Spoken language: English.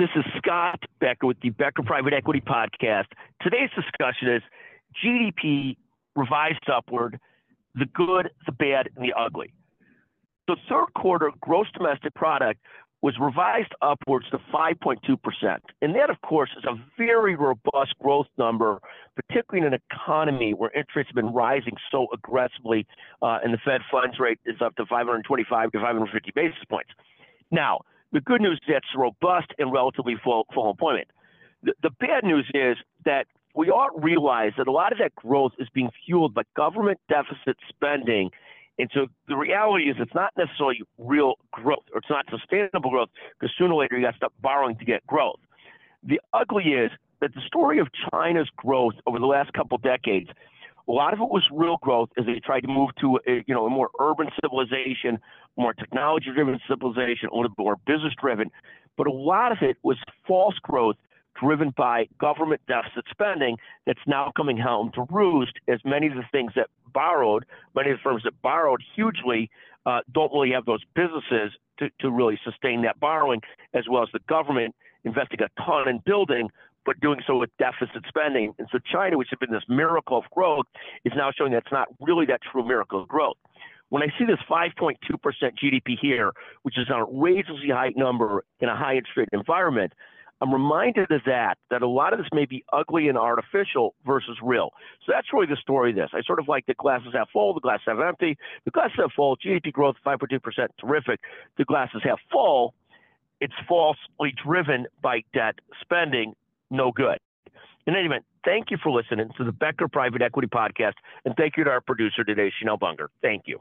This is Scott Becker with the Becker Private Equity Podcast. Today's discussion is GDP revised upward, the good, the bad, and the ugly. The third quarter gross domestic product was revised upwards to 5.2%. And that, of course, is a very robust growth number, particularly in an economy where interest has been rising so aggressively, uh, and the Fed funds rate is up to 525 to 550 basis points. Now, the good news is that's robust and relatively full, full employment. The, the bad news is that we to realize that a lot of that growth is being fueled by government deficit spending. And so the reality is it's not necessarily real growth or it's not sustainable growth because sooner or later you got to stop borrowing to get growth. The ugly is that the story of China's growth over the last couple decades a lot of it was real growth as they tried to move to a, you know a more urban civilization, more technology-driven civilization, a little bit more business-driven. But a lot of it was false growth driven by government deficit spending that's now coming home to roost as many of the things that borrowed, many of the firms that borrowed hugely uh, don't really have those businesses to, to really sustain that borrowing, as well as the government investing a ton in building but doing so with deficit spending. And so China, which has been this miracle of growth, is now showing that's not really that true miracle of growth. When I see this 5.2% GDP here, which is an outrageously high number in a high interest rate environment, I'm reminded of that, that a lot of this may be ugly and artificial versus real. So that's really the story of this. I sort of like the glasses half full, the glasses half empty. The glasses half full, GDP growth 5.2%, terrific. The glasses half full, it's falsely driven by debt spending, no good. In any event, thank you for listening to the Becker Private Equity Podcast, and thank you to our producer today, Chanel Bunger. Thank you.